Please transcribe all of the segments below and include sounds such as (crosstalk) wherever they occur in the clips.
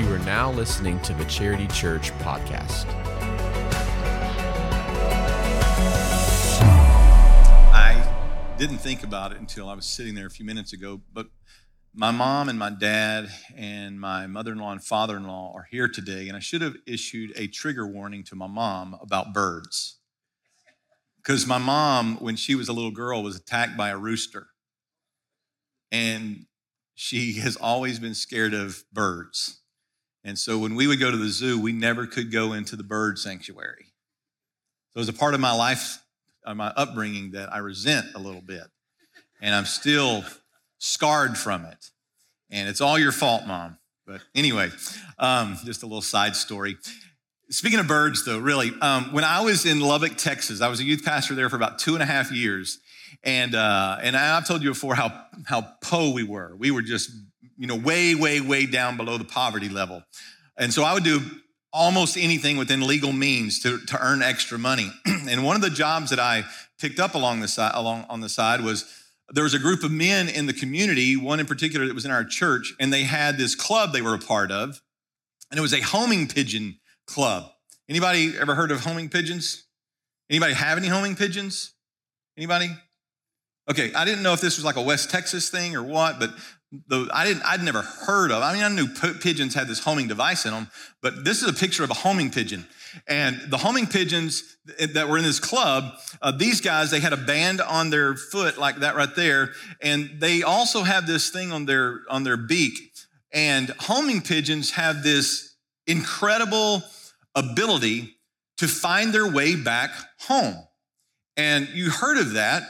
You are now listening to the Charity Church podcast. I didn't think about it until I was sitting there a few minutes ago, but my mom and my dad and my mother in law and father in law are here today, and I should have issued a trigger warning to my mom about birds. Because my mom, when she was a little girl, was attacked by a rooster. And she has always been scared of birds. And so when we would go to the zoo, we never could go into the bird sanctuary. So it was a part of my life, of my upbringing that I resent a little bit. And I'm still scarred from it. And it's all your fault, mom. But anyway, um, just a little side story. Speaking of birds, though, really, um, when I was in Lubbock, Texas, I was a youth pastor there for about two and a half years. And, uh, and I've told you before how, how po we were. We were just, you know, way, way, way down below the poverty level. And so I would do almost anything within legal means to, to earn extra money. (clears throat) and one of the jobs that I picked up along the side, along on the side was there was a group of men in the community, one in particular that was in our church, and they had this club they were a part of, and it was a homing pigeon club. Anybody ever heard of homing pigeons? Anybody have any homing pigeons? Anybody? Okay, I didn't know if this was like a West Texas thing or what, but I didn't, I'd never heard of. I mean, I knew pigeons had this homing device in them, but this is a picture of a homing pigeon. And the homing pigeons that were in this club, uh, these guys, they had a band on their foot like that right there, and they also have this thing on their on their beak. And homing pigeons have this incredible ability to find their way back home. And you heard of that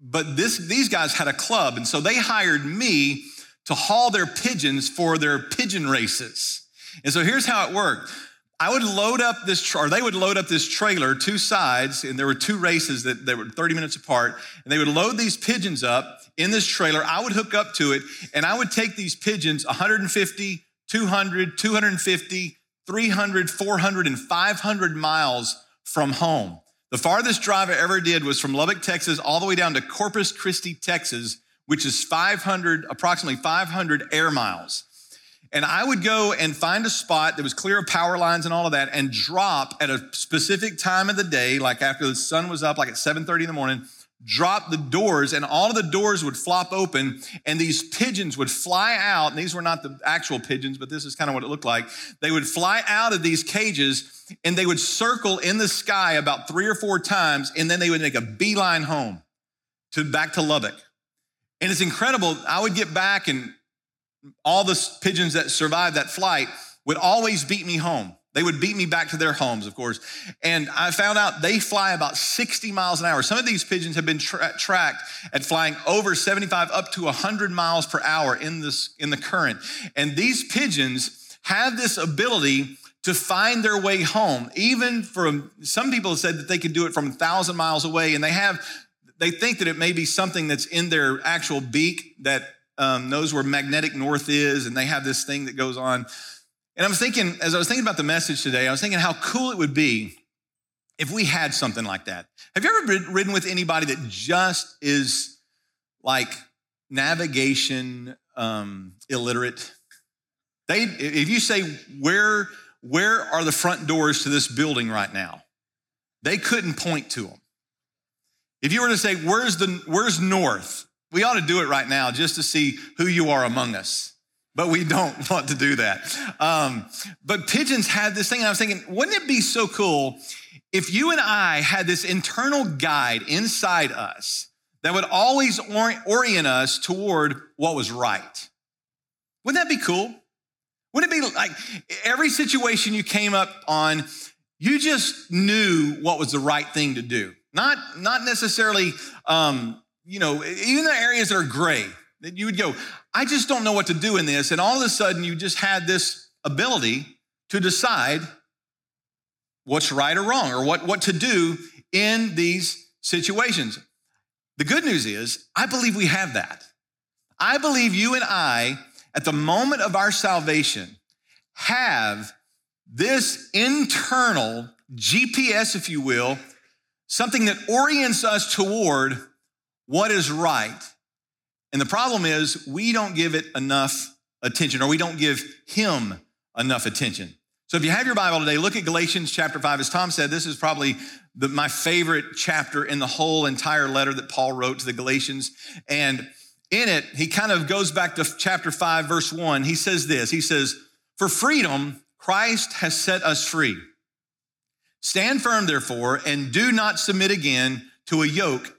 but this, these guys had a club, and so they hired me to haul their pigeons for their pigeon races. And so here's how it worked. I would load up this, or they would load up this trailer, two sides, and there were two races that, that were 30 minutes apart, and they would load these pigeons up in this trailer. I would hook up to it, and I would take these pigeons 150, 200, 250, 300, 400, and 500 miles from home. The farthest drive I ever did was from Lubbock, Texas, all the way down to Corpus Christi, Texas, which is 500, approximately 500 air miles. And I would go and find a spot that was clear of power lines and all of that and drop at a specific time of the day, like after the sun was up, like at 7:30 in the morning, drop the doors and all of the doors would flop open and these pigeons would fly out. And these were not the actual pigeons, but this is kind of what it looked like. They would fly out of these cages and they would circle in the sky about three or four times and then they would make a beeline home to back to Lubbock. And it's incredible. I would get back and all the pigeons that survived that flight would always beat me home. They would beat me back to their homes, of course. And I found out they fly about 60 miles an hour. Some of these pigeons have been tra- tracked at flying over 75 up to 100 miles per hour in this in the current. And these pigeons have this ability to find their way home. Even from some people have said that they could do it from a thousand miles away, and they have they think that it may be something that's in their actual beak that um, knows where magnetic north is, and they have this thing that goes on. And I was thinking, as I was thinking about the message today, I was thinking how cool it would be if we had something like that. Have you ever ridden with anybody that just is like navigation um, illiterate? They, if you say where where are the front doors to this building right now, they couldn't point to them. If you were to say where's the where's north, we ought to do it right now just to see who you are among us but we don't (laughs) want to do that. Um, but pigeons had this thing, and I was thinking, wouldn't it be so cool if you and I had this internal guide inside us that would always orient us toward what was right? Wouldn't that be cool? Wouldn't it be like every situation you came up on, you just knew what was the right thing to do? Not, not necessarily, um, you know, even the areas that are gray, that you would go, I just don't know what to do in this. And all of a sudden, you just had this ability to decide what's right or wrong or what, what to do in these situations. The good news is, I believe we have that. I believe you and I, at the moment of our salvation, have this internal GPS, if you will, something that orients us toward what is right and the problem is, we don't give it enough attention, or we don't give him enough attention. So if you have your Bible today, look at Galatians chapter 5. As Tom said, this is probably the, my favorite chapter in the whole entire letter that Paul wrote to the Galatians. And in it, he kind of goes back to chapter 5, verse 1. He says this He says, For freedom, Christ has set us free. Stand firm, therefore, and do not submit again to a yoke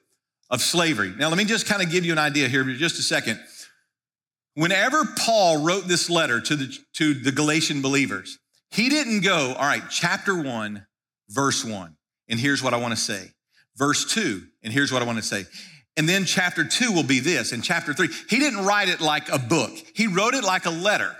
of slavery. Now, let me just kind of give you an idea here just a second. Whenever Paul wrote this letter to the, to the Galatian believers, he didn't go, all right, chapter one, verse one, and here's what I want to say. Verse two, and here's what I want to say. And then chapter two will be this, and chapter three. He didn't write it like a book, he wrote it like a letter.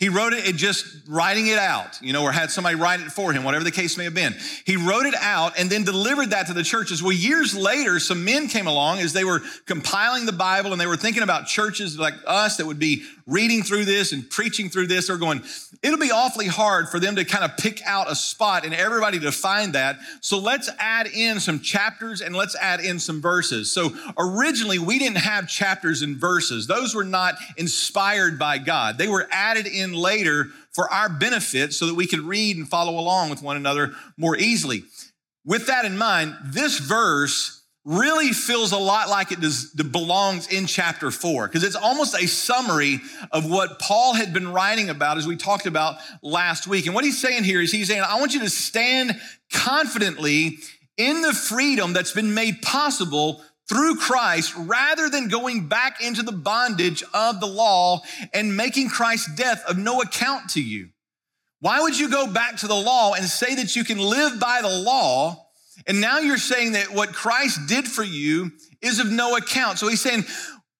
He wrote it just writing it out, you know, or had somebody write it for him, whatever the case may have been. He wrote it out and then delivered that to the churches. Well, years later, some men came along as they were compiling the Bible and they were thinking about churches like us that would be reading through this and preaching through this. They're going, it'll be awfully hard for them to kind of pick out a spot and everybody to find that. So let's add in some chapters and let's add in some verses. So originally, we didn't have chapters and verses, those were not inspired by God, they were added in in later for our benefit so that we could read and follow along with one another more easily. With that in mind, this verse really feels a lot like it belongs in chapter four, because it's almost a summary of what Paul had been writing about as we talked about last week. And what he's saying here is he's saying, I want you to stand confidently in the freedom that's been made possible through Christ rather than going back into the bondage of the law and making Christ's death of no account to you. Why would you go back to the law and say that you can live by the law? And now you're saying that what Christ did for you is of no account. So he's saying,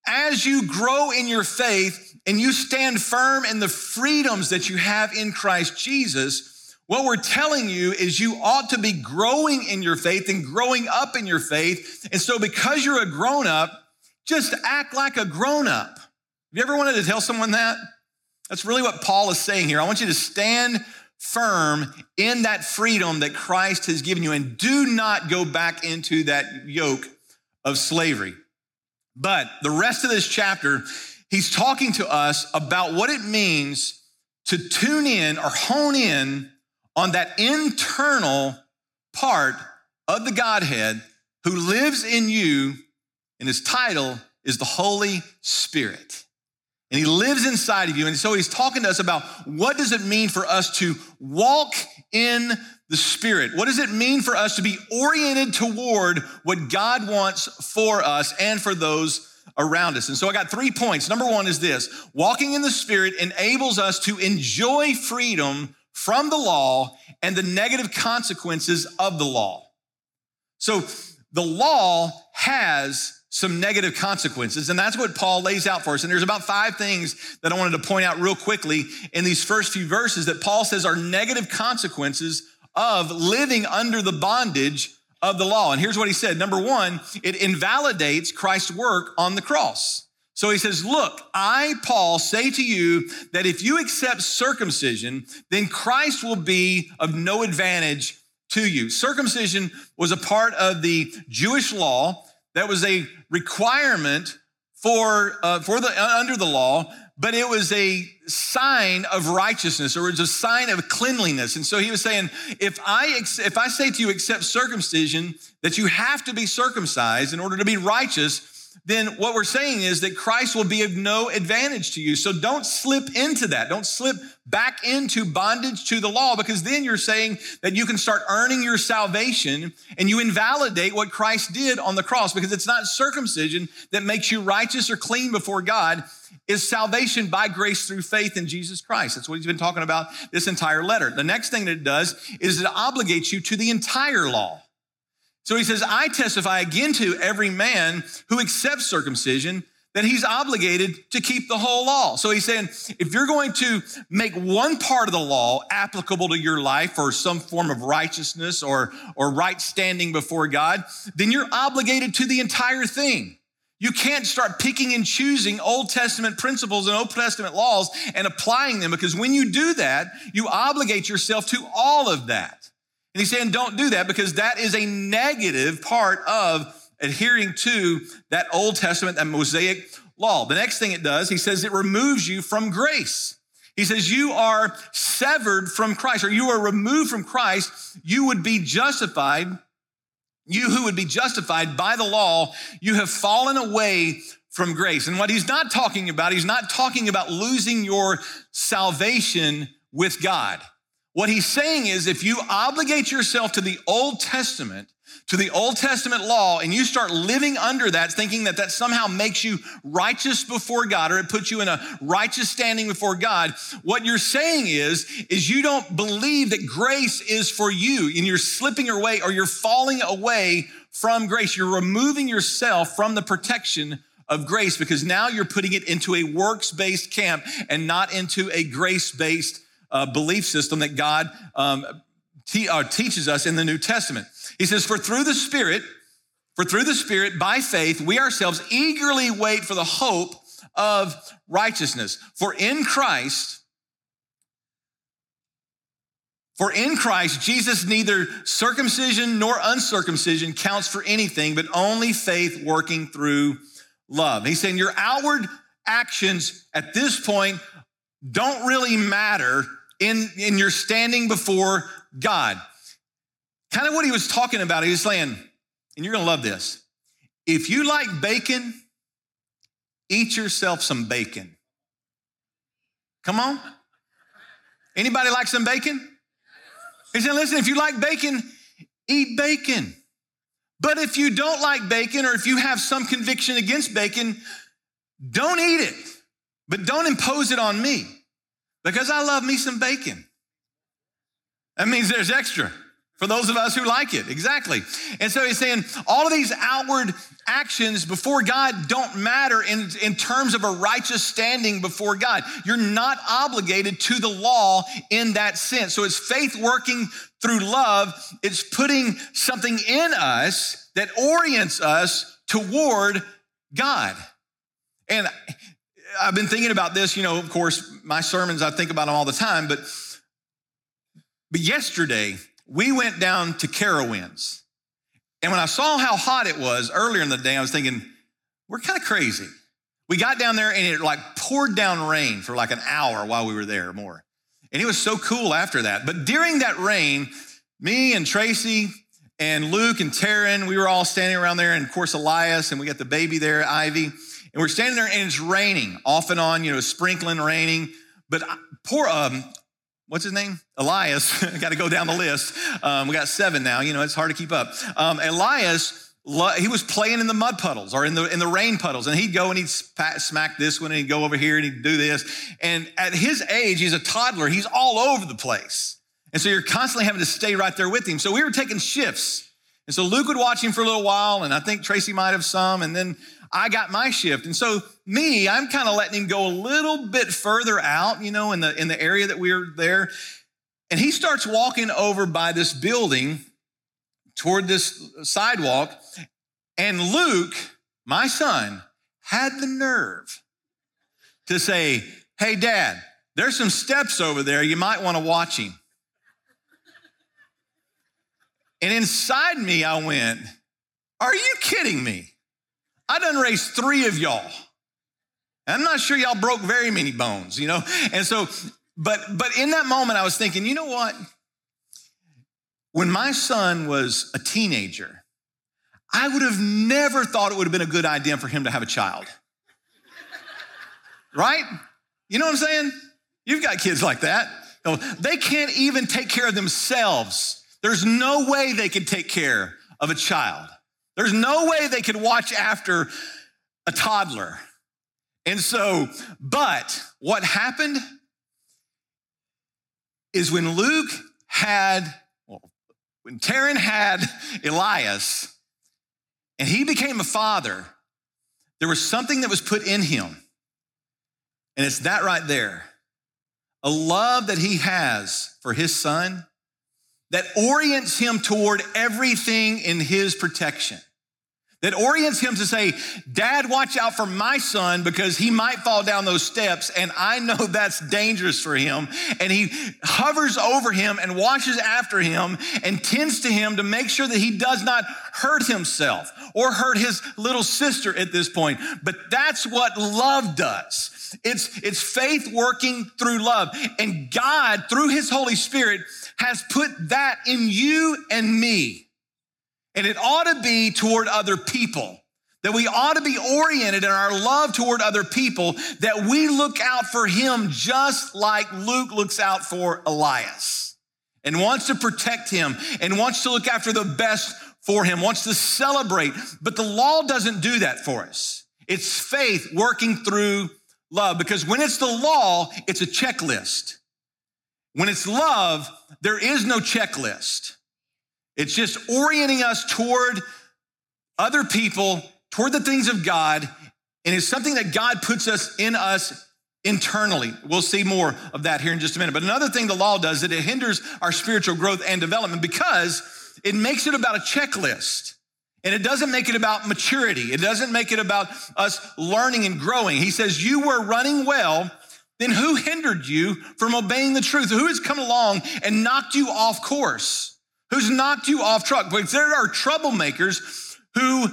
as you grow in your faith and you stand firm in the freedoms that you have in Christ Jesus, what we're telling you is you ought to be growing in your faith and growing up in your faith. And so, because you're a grown up, just act like a grown up. Have you ever wanted to tell someone that? That's really what Paul is saying here. I want you to stand firm in that freedom that Christ has given you and do not go back into that yoke of slavery. But the rest of this chapter, he's talking to us about what it means to tune in or hone in on that internal part of the Godhead who lives in you, and his title is the Holy Spirit. And he lives inside of you. And so he's talking to us about what does it mean for us to walk in the Spirit? What does it mean for us to be oriented toward what God wants for us and for those around us? And so I got three points. Number one is this walking in the Spirit enables us to enjoy freedom from the law and the negative consequences of the law. So the law has some negative consequences, and that's what Paul lays out for us. And there's about five things that I wanted to point out real quickly in these first few verses that Paul says are negative consequences of living under the bondage of the law. And here's what he said. Number one, it invalidates Christ's work on the cross. So he says, Look, I, Paul, say to you that if you accept circumcision, then Christ will be of no advantage to you. Circumcision was a part of the Jewish law that was a requirement for, uh, for the, uh, under the law, but it was a sign of righteousness or it's a sign of cleanliness. And so he was saying, if I, if I say to you, accept circumcision, that you have to be circumcised in order to be righteous, then what we're saying is that Christ will be of no advantage to you. So don't slip into that. Don't slip back into bondage to the law because then you're saying that you can start earning your salvation and you invalidate what Christ did on the cross because it's not circumcision that makes you righteous or clean before God. Is salvation by grace through faith in Jesus Christ. That's what he's been talking about this entire letter. The next thing that it does is it obligates you to the entire law. So he says, I testify again to every man who accepts circumcision that he's obligated to keep the whole law. So he's saying, if you're going to make one part of the law applicable to your life or some form of righteousness or, or right standing before God, then you're obligated to the entire thing. You can't start picking and choosing Old Testament principles and Old Testament laws and applying them because when you do that, you obligate yourself to all of that. And he's saying, don't do that because that is a negative part of adhering to that Old Testament, that Mosaic law. The next thing it does, he says it removes you from grace. He says, You are severed from Christ, or you are removed from Christ. You would be justified. You who would be justified by the law, you have fallen away from grace. And what he's not talking about, he's not talking about losing your salvation with God. What he's saying is if you obligate yourself to the Old Testament, to the Old Testament law, and you start living under that, thinking that that somehow makes you righteous before God or it puts you in a righteous standing before God, what you're saying is, is you don't believe that grace is for you and you're slipping away or you're falling away from grace. You're removing yourself from the protection of grace because now you're putting it into a works based camp and not into a grace based uh, belief system that God um, te- uh, teaches us in the New Testament. He says, For through the Spirit, for through the Spirit, by faith, we ourselves eagerly wait for the hope of righteousness. For in Christ, for in Christ, Jesus neither circumcision nor uncircumcision counts for anything, but only faith working through love. He's saying your outward actions at this point don't really matter in, in your standing before God. Kind of what he was talking about. He was saying, and you're going to love this. If you like bacon, eat yourself some bacon. Come on. Anybody like some bacon? He said, listen, if you like bacon, eat bacon. But if you don't like bacon or if you have some conviction against bacon, don't eat it, but don't impose it on me because I love me some bacon. That means there's extra for those of us who like it. Exactly. And so he's saying all of these outward actions before God don't matter in, in terms of a righteous standing before God. You're not obligated to the law in that sense. So it's faith working through love. It's putting something in us that orients us toward God. And I've been thinking about this, you know, of course, my sermons, I think about them all the time, but but yesterday we went down to Carowinds. And when I saw how hot it was earlier in the day, I was thinking, we're kind of crazy. We got down there and it like poured down rain for like an hour while we were there more. And it was so cool after that. But during that rain, me and Tracy and Luke and Taryn, we were all standing around there, and of course, Elias, and we got the baby there, Ivy. And we're standing there and it's raining off and on, you know, sprinkling, raining. But poor um, what's his name? Elias. (laughs) got to go down the list. Um, we got seven now. You know, it's hard to keep up. Um, Elias, he was playing in the mud puddles or in the in the rain puddles, and he'd go and he'd smack this one, and he'd go over here and he'd do this. And at his age, he's a toddler. He's all over the place, and so you're constantly having to stay right there with him. So we were taking shifts. And so Luke would watch him for a little while, and I think Tracy might have some, and then I got my shift. And so me, I'm kind of letting him go a little bit further out, you know, in the in the area that we were there. And he starts walking over by this building toward this sidewalk. And Luke, my son, had the nerve to say, Hey, dad, there's some steps over there. You might want to watch him. And inside me, I went, Are you kidding me? I done raised three of y'all. I'm not sure y'all broke very many bones, you know? And so, but but in that moment, I was thinking, you know what? When my son was a teenager, I would have never thought it would have been a good idea for him to have a child. (laughs) right? You know what I'm saying? You've got kids like that. They can't even take care of themselves. There's no way they could take care of a child. There's no way they could watch after a toddler. And so, but what happened is when Luke had, well, when Taryn had Elias and he became a father, there was something that was put in him. And it's that right there a love that he has for his son that orients him toward everything in his protection that orients him to say, Dad, watch out for my son because he might fall down those steps. And I know (laughs) that's dangerous for him. And he hovers over him and watches after him and tends to him to make sure that he does not hurt himself or hurt his little sister at this point. But that's what love does. It's, it's faith working through love. And God, through his Holy Spirit, has put that in you and me. And it ought to be toward other people. That we ought to be oriented in our love toward other people, that we look out for him just like Luke looks out for Elias and wants to protect him and wants to look after the best for him, wants to celebrate. But the law doesn't do that for us. It's faith working through love because when it's the law, it's a checklist. When it's love, there is no checklist. It's just orienting us toward other people, toward the things of God, and it's something that God puts us in us internally. We'll see more of that here in just a minute. But another thing the law does is it hinders our spiritual growth and development because it makes it about a checklist. And it doesn't make it about maturity. It doesn't make it about us learning and growing. He says, You were running well, then who hindered you from obeying the truth? Who has come along and knocked you off course? who's knocked you off track. Because there are troublemakers who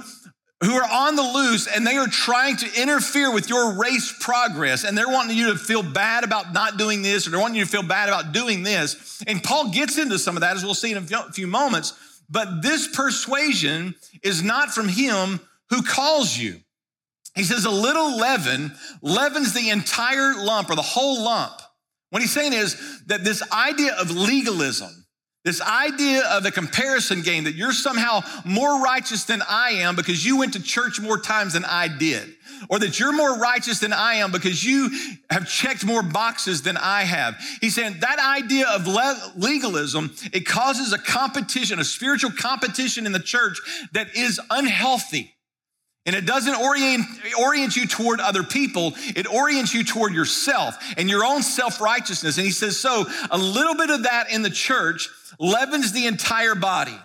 who are on the loose and they are trying to interfere with your race progress and they're wanting you to feel bad about not doing this or they're wanting you to feel bad about doing this. And Paul gets into some of that as we'll see in a few moments. But this persuasion is not from him who calls you. He says a little leaven leavens the entire lump or the whole lump. What he's saying is that this idea of legalism, this idea of the comparison game that you're somehow more righteous than I am because you went to church more times than I did, or that you're more righteous than I am because you have checked more boxes than I have. He's saying that idea of legalism, it causes a competition, a spiritual competition in the church that is unhealthy. And it doesn't orient, orient you toward other people, it orients you toward yourself and your own self righteousness. And he says, so a little bit of that in the church leavens the entire body.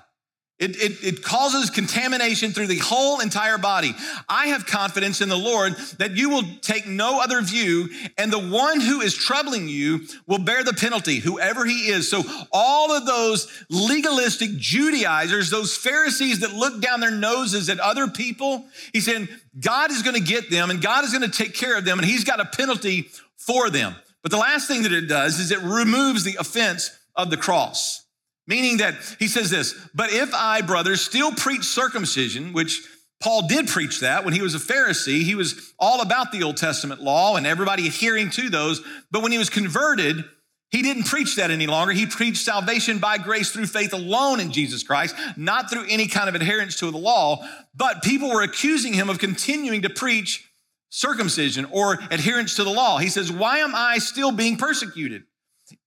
It, it, it, causes contamination through the whole entire body. I have confidence in the Lord that you will take no other view, and the one who is troubling you will bear the penalty, whoever he is. So, all of those legalistic Judaizers, those Pharisees that look down their noses at other people, he said, God is going to get them, and God is going to take care of them, and he's got a penalty for them. But the last thing that it does is it removes the offense of the cross. Meaning that he says this, but if I, brothers, still preach circumcision, which Paul did preach that when he was a Pharisee, he was all about the Old Testament law and everybody adhering to those. But when he was converted, he didn't preach that any longer. He preached salvation by grace through faith alone in Jesus Christ, not through any kind of adherence to the law. But people were accusing him of continuing to preach circumcision or adherence to the law. He says, Why am I still being persecuted?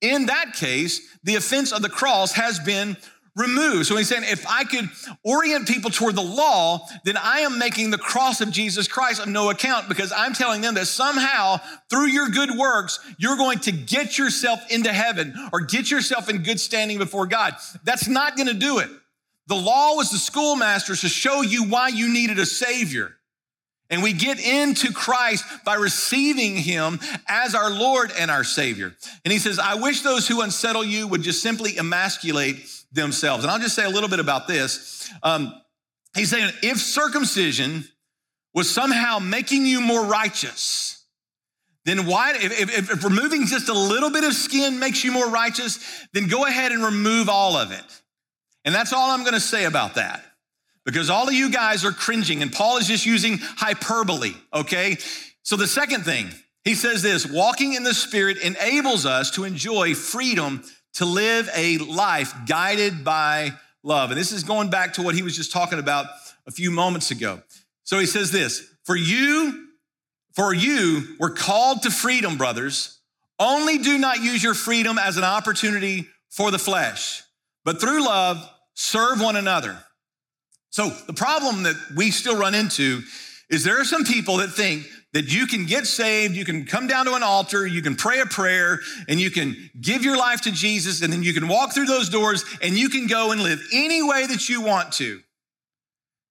In that case, the offense of the cross has been removed. So he's saying, if I could orient people toward the law, then I am making the cross of Jesus Christ of no account because I'm telling them that somehow through your good works, you're going to get yourself into heaven or get yourself in good standing before God. That's not going to do it. The law was the schoolmaster to show you why you needed a savior. And we get into Christ by receiving him as our Lord and our Savior. And he says, I wish those who unsettle you would just simply emasculate themselves. And I'll just say a little bit about this. Um, he's saying, if circumcision was somehow making you more righteous, then why, if, if, if removing just a little bit of skin makes you more righteous, then go ahead and remove all of it. And that's all I'm going to say about that because all of you guys are cringing and Paul is just using hyperbole, okay? So the second thing, he says this walking in the Spirit enables us to enjoy freedom to live a life guided by love. And this is going back to what he was just talking about a few moments ago. So he says this For you, for you were called to freedom, brothers. Only do not use your freedom as an opportunity for the flesh, but through love, serve one another. So the problem that we still run into is there are some people that think that you can get saved, you can come down to an altar, you can pray a prayer, and you can give your life to Jesus, and then you can walk through those doors and you can go and live any way that you want to.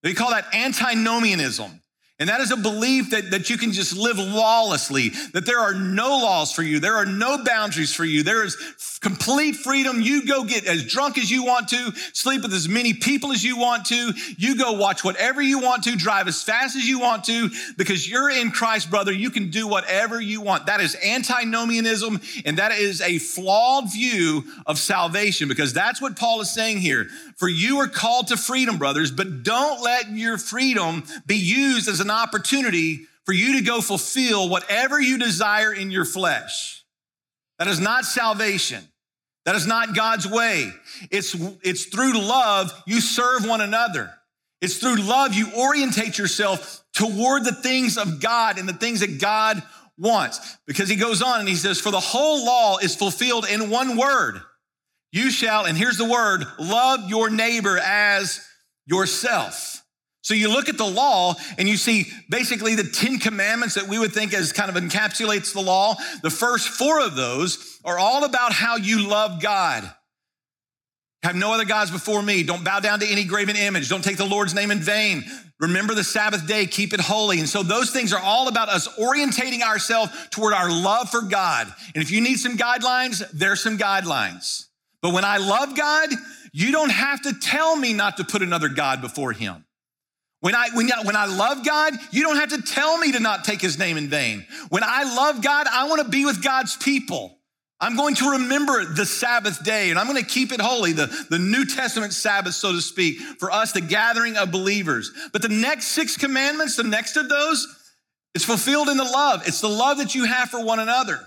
We call that antinomianism. And that is a belief that, that you can just live lawlessly, that there are no laws for you. There are no boundaries for you. There is complete freedom. You go get as drunk as you want to, sleep with as many people as you want to. You go watch whatever you want to, drive as fast as you want to, because you're in Christ, brother. You can do whatever you want. That is antinomianism, and that is a flawed view of salvation, because that's what Paul is saying here. For you are called to freedom, brothers, but don't let your freedom be used as an opportunity for you to go fulfill whatever you desire in your flesh. That is not salvation. That is not God's way. It's, it's through love you serve one another. It's through love you orientate yourself toward the things of God and the things that God wants. Because he goes on and he says, For the whole law is fulfilled in one word. You shall, and here's the word, love your neighbor as yourself. So you look at the law and you see basically the 10 commandments that we would think as kind of encapsulates the law. The first four of those are all about how you love God. Have no other gods before me. Don't bow down to any graven image. Don't take the Lord's name in vain. Remember the Sabbath day, keep it holy. And so those things are all about us orientating ourselves toward our love for God. And if you need some guidelines, there's some guidelines. But when I love God, you don't have to tell me not to put another God before him. When I, when, when I love God, you don't have to tell me to not take his name in vain. When I love God, I want to be with God's people. I'm going to remember the Sabbath day and I'm going to keep it holy, the, the New Testament Sabbath, so to speak, for us, the gathering of believers. But the next six commandments, the next of those, is fulfilled in the love. It's the love that you have for one another.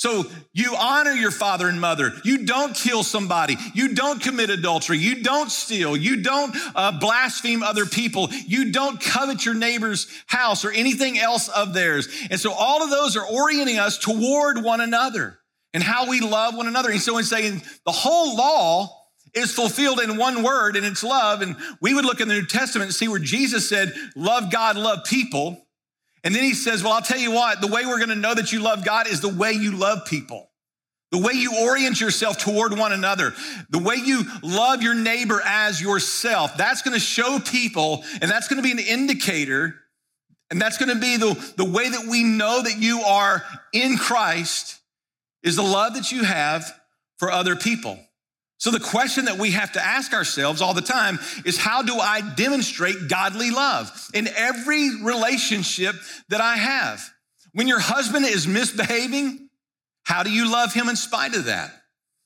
So you honor your father and mother. You don't kill somebody. You don't commit adultery. You don't steal. You don't uh, blaspheme other people. You don't covet your neighbor's house or anything else of theirs. And so all of those are orienting us toward one another and how we love one another. And so in saying the whole law is fulfilled in one word and it's love. And we would look in the New Testament and see where Jesus said, love God, love people. And then he says, Well, I'll tell you what, the way we're going to know that you love God is the way you love people. The way you orient yourself toward one another, the way you love your neighbor as yourself, that's going to show people, and that's going to be an indicator, and that's going to be the, the way that we know that you are in Christ is the love that you have for other people. So the question that we have to ask ourselves all the time is how do I demonstrate godly love in every relationship that I have? When your husband is misbehaving, how do you love him in spite of that?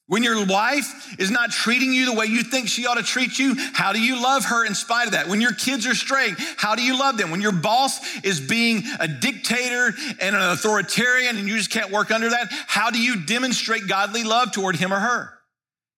When your wife is not treating you the way you think she ought to treat you, how do you love her in spite of that? When your kids are straying, how do you love them? When your boss is being a dictator and an authoritarian and you just can't work under that, how do you demonstrate godly love toward him or her?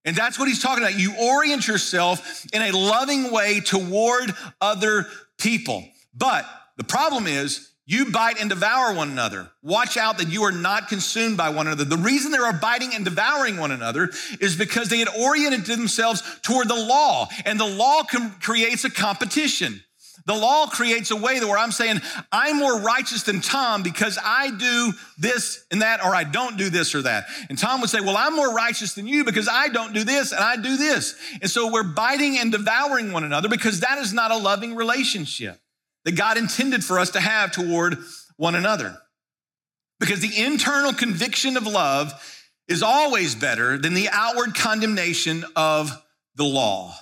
And that's what he's talking about. You orient yourself in a loving way toward other people. But the problem is, you bite and devour one another. Watch out that you are not consumed by one another. The reason they are biting and devouring one another is because they had oriented themselves toward the law, and the law com- creates a competition. The law creates a way that where I'm saying, I'm more righteous than Tom because I do this and that, or I don't do this or that. And Tom would say, Well, I'm more righteous than you because I don't do this and I do this. And so we're biting and devouring one another because that is not a loving relationship that God intended for us to have toward one another. Because the internal conviction of love is always better than the outward condemnation of the law.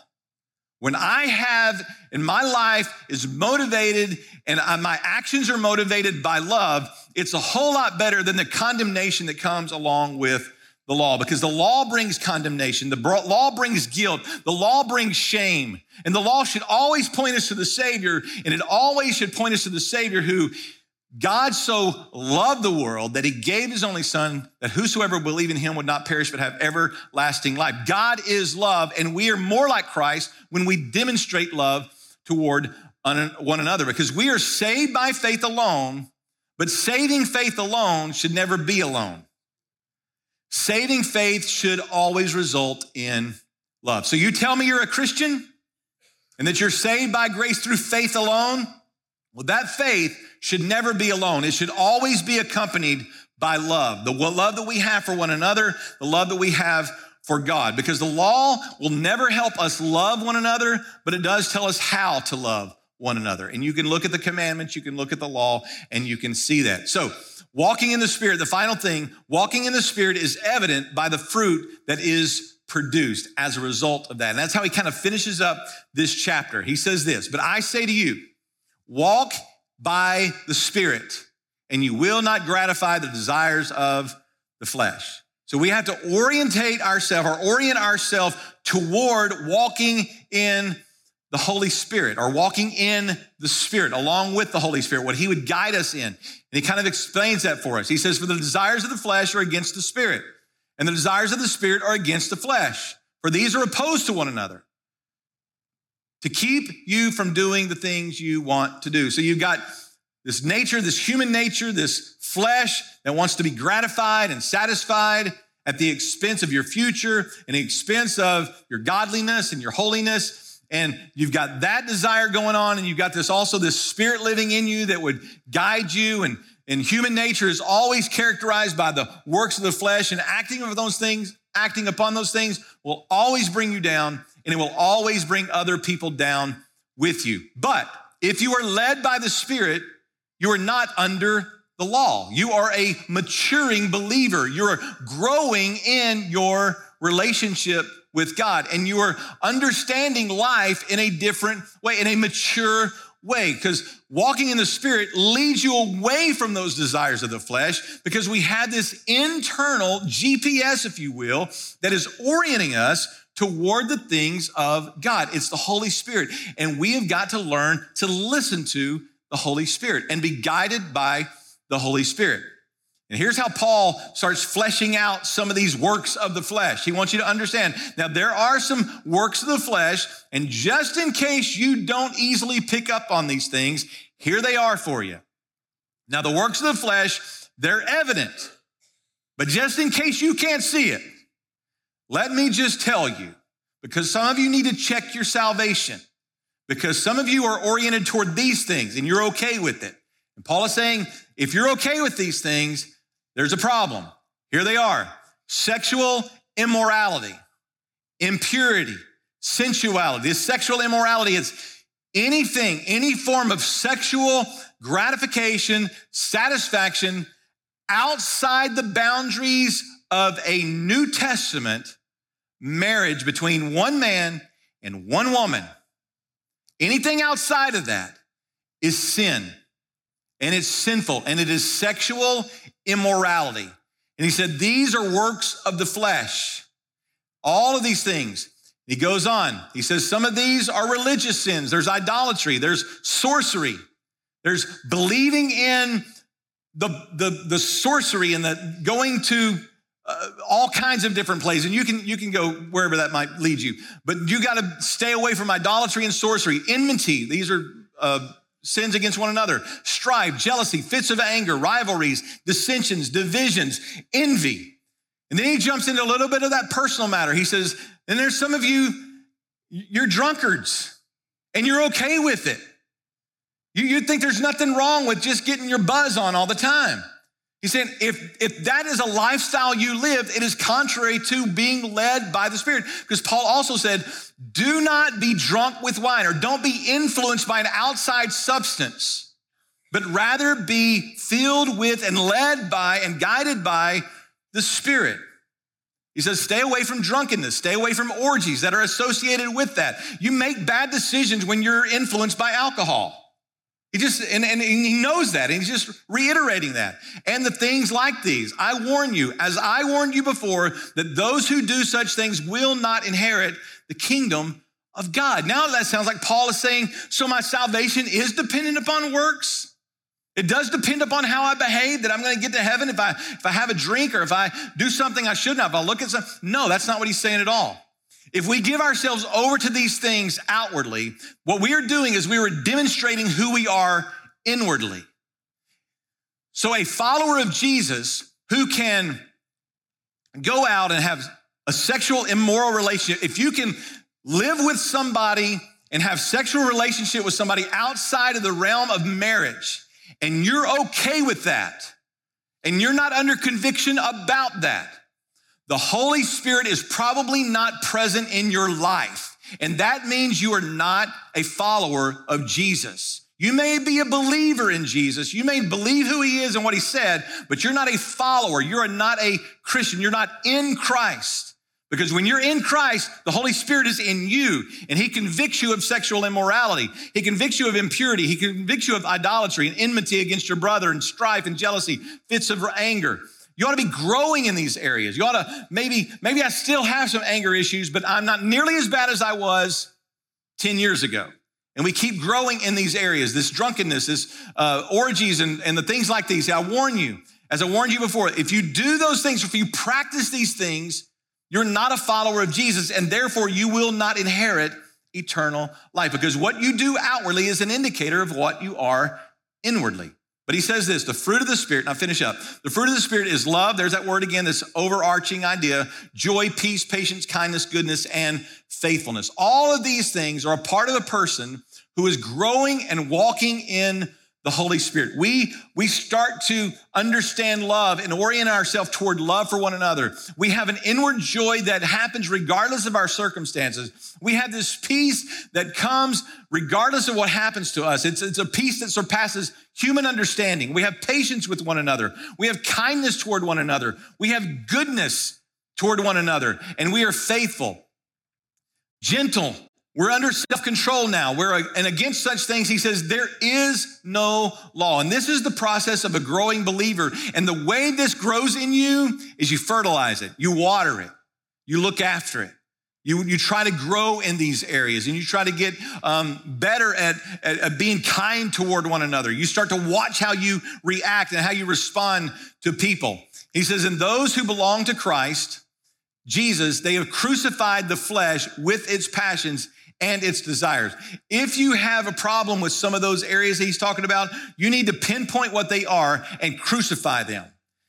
When I have in my life is motivated and my actions are motivated by love, it's a whole lot better than the condemnation that comes along with the law because the law brings condemnation. The law brings guilt. The law brings shame. And the law should always point us to the Savior, and it always should point us to the Savior who God so loved the world that he gave his only son that whosoever believe in him would not perish but have everlasting life. God is love and we are more like Christ when we demonstrate love toward one another because we are saved by faith alone, but saving faith alone should never be alone. Saving faith should always result in love. So you tell me you're a Christian and that you're saved by grace through faith alone? Well, that faith should never be alone. It should always be accompanied by love. The love that we have for one another, the love that we have for God because the law will never help us love one another, but it does tell us how to love one another. And you can look at the commandments, you can look at the law, and you can see that. So, walking in the Spirit, the final thing, walking in the Spirit is evident by the fruit that is produced as a result of that. And that's how he kind of finishes up this chapter. He says this, but I say to you, walk by the Spirit, and you will not gratify the desires of the flesh. So we have to orientate ourselves or orient ourselves toward walking in the Holy Spirit or walking in the Spirit along with the Holy Spirit, what He would guide us in. And He kind of explains that for us. He says, For the desires of the flesh are against the Spirit, and the desires of the Spirit are against the flesh, for these are opposed to one another to keep you from doing the things you want to do. So you've got this nature, this human nature, this flesh that wants to be gratified and satisfied at the expense of your future and the expense of your godliness and your holiness. And you've got that desire going on, and you've got this also this spirit living in you that would guide you. And, and human nature is always characterized by the works of the flesh, and acting of those things, acting upon those things will always bring you down, and it will always bring other people down with you. But if you are led by the Spirit, you are not under the law. You are a maturing believer. You're growing in your relationship with God and you are understanding life in a different way, in a mature way, because walking in the Spirit leads you away from those desires of the flesh because we have this internal GPS, if you will, that is orienting us toward the things of God. It's the Holy Spirit. And we have got to learn to listen to the Holy Spirit and be guided by the Holy Spirit. And here's how Paul starts fleshing out some of these works of the flesh. He wants you to understand now, there are some works of the flesh, and just in case you don't easily pick up on these things, here they are for you. Now, the works of the flesh, they're evident, but just in case you can't see it, let me just tell you, because some of you need to check your salvation because some of you are oriented toward these things and you're okay with it. And Paul is saying, if you're okay with these things, there's a problem. Here they are sexual immorality, impurity, sensuality. This sexual immorality is anything, any form of sexual gratification, satisfaction outside the boundaries of a New Testament marriage between one man and one woman. Anything outside of that is sin and it's sinful and it is sexual immorality. And he said, These are works of the flesh. All of these things. He goes on. He says, Some of these are religious sins. There's idolatry, there's sorcery, there's believing in the, the, the sorcery and the going to uh, all kinds of different places. And you can, you can go wherever that might lead you. But you got to stay away from idolatry and sorcery. Enmity, these are uh, sins against one another. Strife, jealousy, fits of anger, rivalries, dissensions, divisions, envy. And then he jumps into a little bit of that personal matter. He says, and there's some of you, you're drunkards and you're okay with it. You, you think there's nothing wrong with just getting your buzz on all the time. He's saying if, if that is a lifestyle you live, it is contrary to being led by the Spirit. Because Paul also said, do not be drunk with wine or don't be influenced by an outside substance, but rather be filled with and led by and guided by the Spirit. He says, stay away from drunkenness, stay away from orgies that are associated with that. You make bad decisions when you're influenced by alcohol. He just, and, and he knows that, and he's just reiterating that. And the things like these, I warn you, as I warned you before, that those who do such things will not inherit the kingdom of God. Now that sounds like Paul is saying, so my salvation is dependent upon works. It does depend upon how I behave that I'm going to get to heaven if I if I have a drink or if I do something I shouldn't have. If I look at something. No, that's not what he's saying at all. If we give ourselves over to these things outwardly, what we are doing is we are demonstrating who we are inwardly. So, a follower of Jesus who can go out and have a sexual immoral relationship, if you can live with somebody and have sexual relationship with somebody outside of the realm of marriage, and you're okay with that, and you're not under conviction about that, the Holy Spirit is probably not present in your life. And that means you are not a follower of Jesus. You may be a believer in Jesus. You may believe who he is and what he said, but you're not a follower. You're not a Christian. You're not in Christ. Because when you're in Christ, the Holy Spirit is in you and He convicts you of sexual immorality. He convicts you of impurity. He convicts you of idolatry and enmity against your brother and strife and jealousy, fits of anger. You ought to be growing in these areas. You ought to maybe, maybe I still have some anger issues, but I'm not nearly as bad as I was 10 years ago. And we keep growing in these areas, this drunkenness, this uh, orgies, and, and the things like these. I warn you, as I warned you before, if you do those things, if you practice these things, you're not a follower of Jesus, and therefore you will not inherit eternal life because what you do outwardly is an indicator of what you are inwardly. But he says this the fruit of the Spirit, I'll finish up. The fruit of the Spirit is love. There's that word again, this overarching idea joy, peace, patience, kindness, goodness, and faithfulness. All of these things are a part of a person who is growing and walking in the Holy Spirit. We, we start to understand love and orient ourselves toward love for one another. We have an inward joy that happens regardless of our circumstances. We have this peace that comes regardless of what happens to us. It's, it's a peace that surpasses human understanding. We have patience with one another. We have kindness toward one another. We have goodness toward one another, and we are faithful, gentle, we're under self control now. We're, and against such things, he says, there is no law. And this is the process of a growing believer. And the way this grows in you is you fertilize it, you water it, you look after it. You, you try to grow in these areas and you try to get um, better at, at, at being kind toward one another. You start to watch how you react and how you respond to people. He says, And those who belong to Christ, Jesus, they have crucified the flesh with its passions and its desires. If you have a problem with some of those areas that he's talking about, you need to pinpoint what they are and crucify them.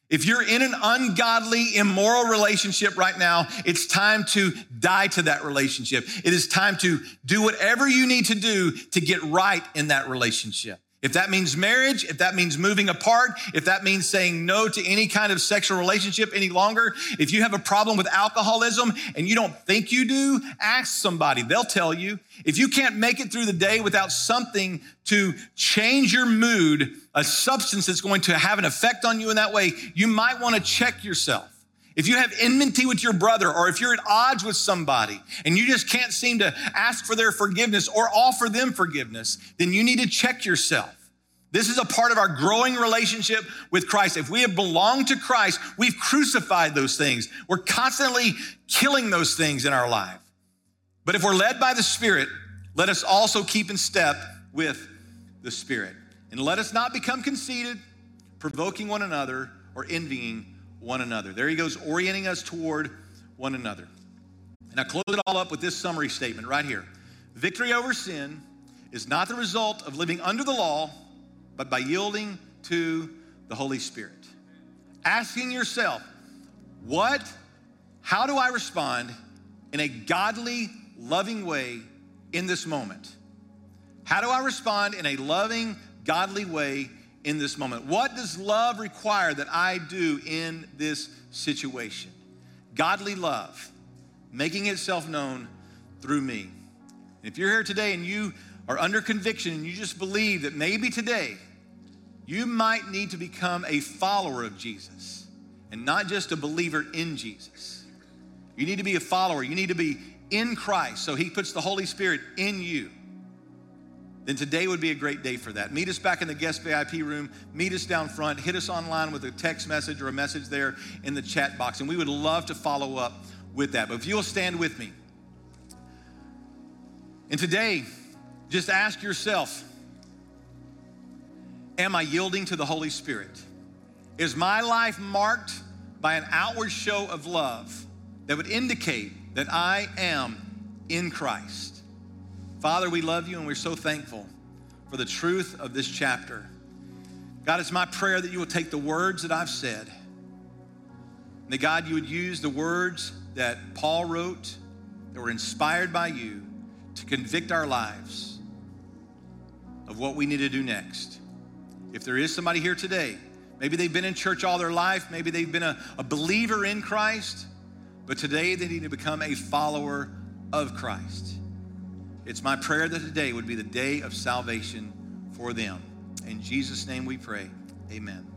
If you're in an ungodly, immoral relationship right now, it's time to die to that relationship. It is time to do whatever you need to do to get right in that relationship. If that means marriage, if that means moving apart, if that means saying no to any kind of sexual relationship any longer, if you have a problem with alcoholism and you don't think you do, ask somebody. They'll tell you. If you can't make it through the day without something to change your mood, a substance that's going to have an effect on you in that way, you might want to check yourself. If you have enmity with your brother, or if you're at odds with somebody and you just can't seem to ask for their forgiveness or offer them forgiveness, then you need to check yourself. This is a part of our growing relationship with Christ. If we have belonged to Christ, we've crucified those things. We're constantly killing those things in our life. But if we're led by the Spirit, let us also keep in step with the Spirit. And let us not become conceited, provoking one another, or envying one another. There he goes, orienting us toward one another. And I close it all up with this summary statement right here Victory over sin is not the result of living under the law, but by yielding to the Holy Spirit. Asking yourself, what, how do I respond in a godly, loving way in this moment? How do I respond in a loving, godly way in this moment? What does love require that I do in this situation? Godly love, making itself known through me. If you're here today and you are under conviction and you just believe that maybe today you might need to become a follower of Jesus and not just a believer in Jesus. You need to be a follower. You need to be in Christ. So he puts the Holy Spirit in you then today would be a great day for that. Meet us back in the guest VIP room, meet us down front, hit us online with a text message or a message there in the chat box, and we would love to follow up with that. But if you'll stand with me. And today, just ask yourself Am I yielding to the Holy Spirit? Is my life marked by an outward show of love that would indicate that I am in Christ? Father, we love you and we're so thankful for the truth of this chapter. God, it's my prayer that you will take the words that I've said, and that God, you would use the words that Paul wrote that were inspired by you to convict our lives of what we need to do next. If there is somebody here today, maybe they've been in church all their life, maybe they've been a, a believer in Christ, but today they need to become a follower of Christ. It's my prayer that today would be the day of salvation for them. In Jesus' name we pray. Amen.